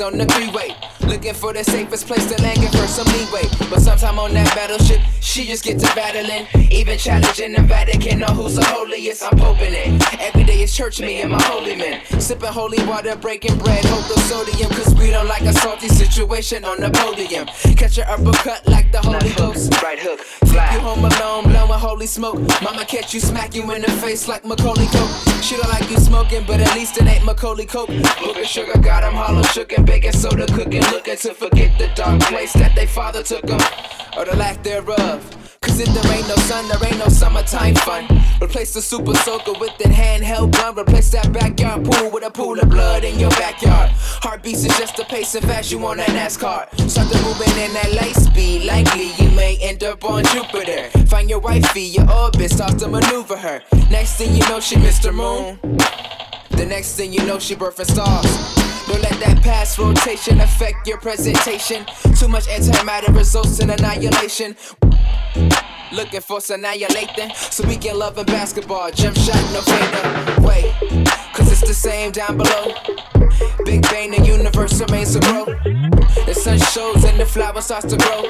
on the three-way. Looking for the safest place to land, give her some leeway. But sometime on that battleship, she just gets to battling. Even challenging the Vatican on who's the holiest, I'm hoping it. Every day is church, me and my holy men. Sipping holy water, breaking bread, hope the sodium. Cause we don't like a salty situation on the podium. Catch your uppercut like the Holy Ghost. Right hook, fly. You home alone, blowing holy smoke. Mama catch you, smack you in the face like Macaulay Coke. She don't like you smoking, but at least it ain't Macaulay Coke. Booger sugar got him hollow, shook and baking soda cooking. Looking to forget the dark place that they father took him, or the lack thereof. Cause if there ain't no sun, there ain't no summertime fun. Replace the super soaker with that handheld gun. Replace that backyard pool with a pool of blood in your backyard. Heartbeats is just a pace and fast you on that NASCAR. Start to moving in that light speed. Likely you may end up on Jupiter. Find your wifey, your orbit, start to maneuver her. Next thing you know, she Mr. Moon. The next thing you know, she birthing stars. Don't let that past rotation affect your presentation. Too much antimatter results in annihilation. Looking for some annihilating so we can love in basketball. Jump shot, no fader. Wait, cause it's the same down below. Big bang, the universe remains to grow. The sun shows and the flower starts to grow.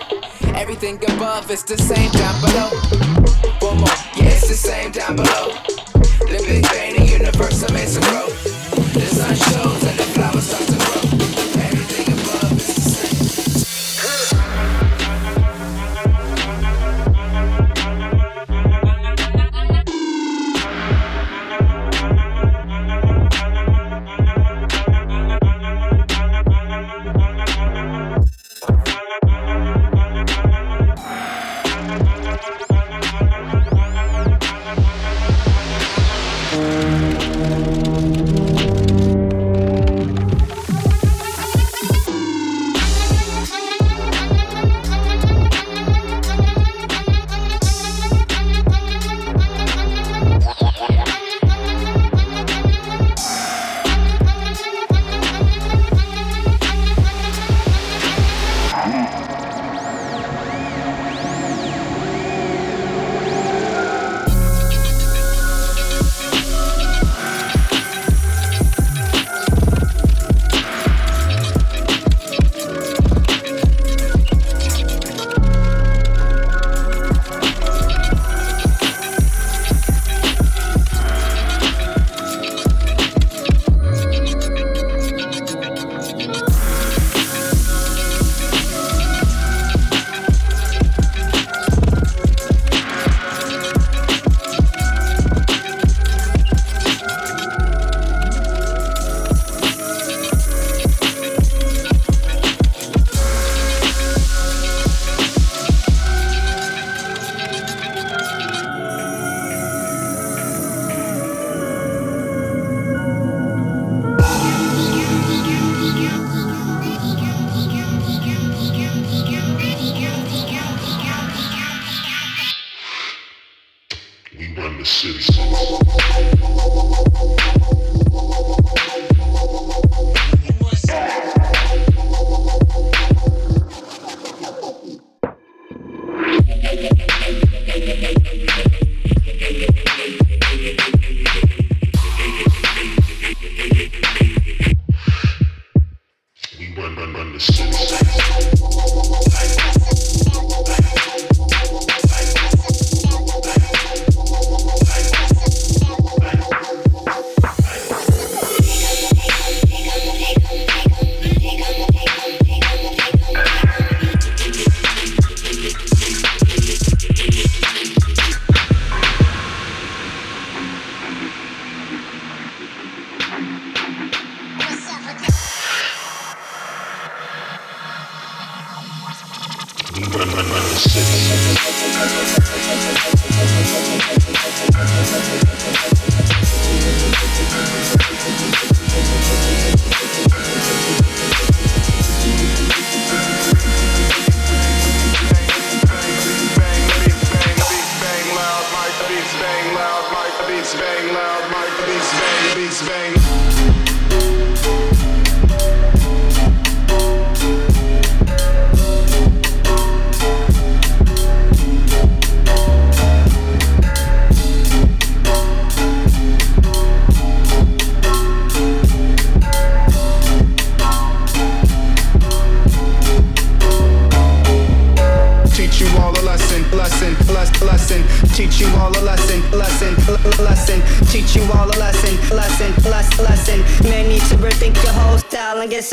Everything above is the same down below. One more, yeah, it's the same down below. The big bang, the universe remains to grow. The sun shows and the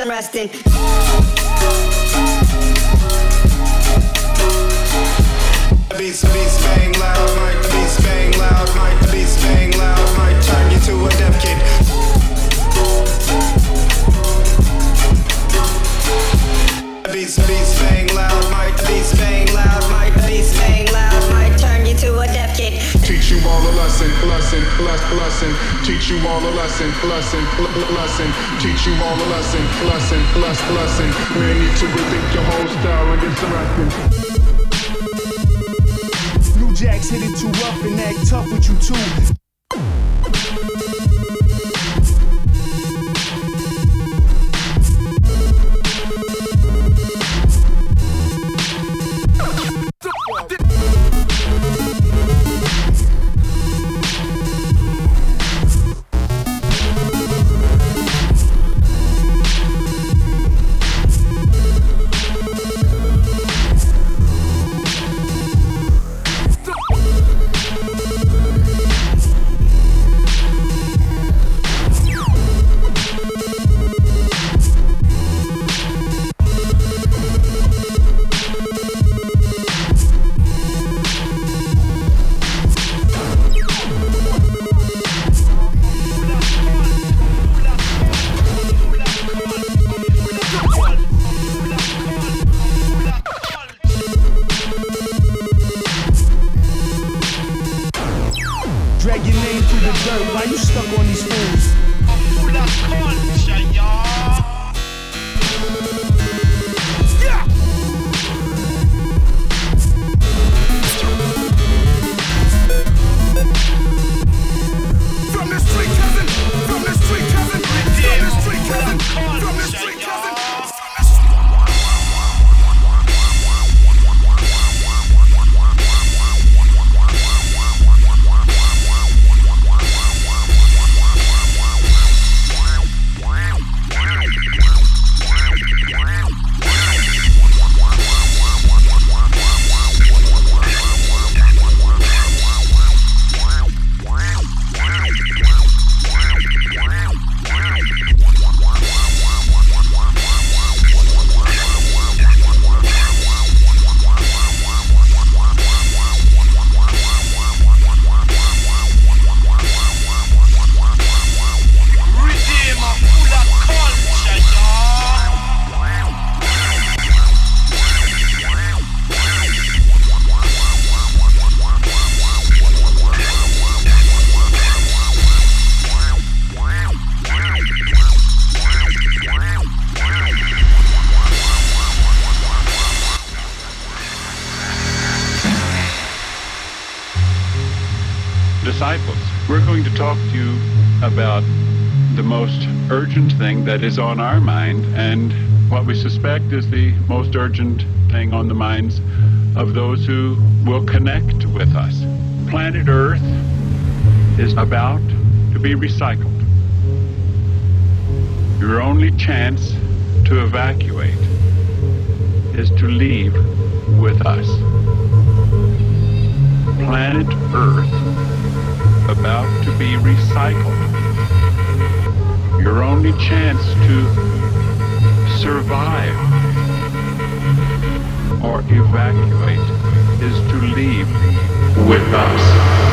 and resting. With you too. That is on our mind and what we suspect is the most urgent thing on the minds of those who will connect with us. Planet Earth is about to be recycled. Your only chance to evacuate is to leave with us. Planet Earth about to be recycled. Your only chance to survive or evacuate is to leave with us.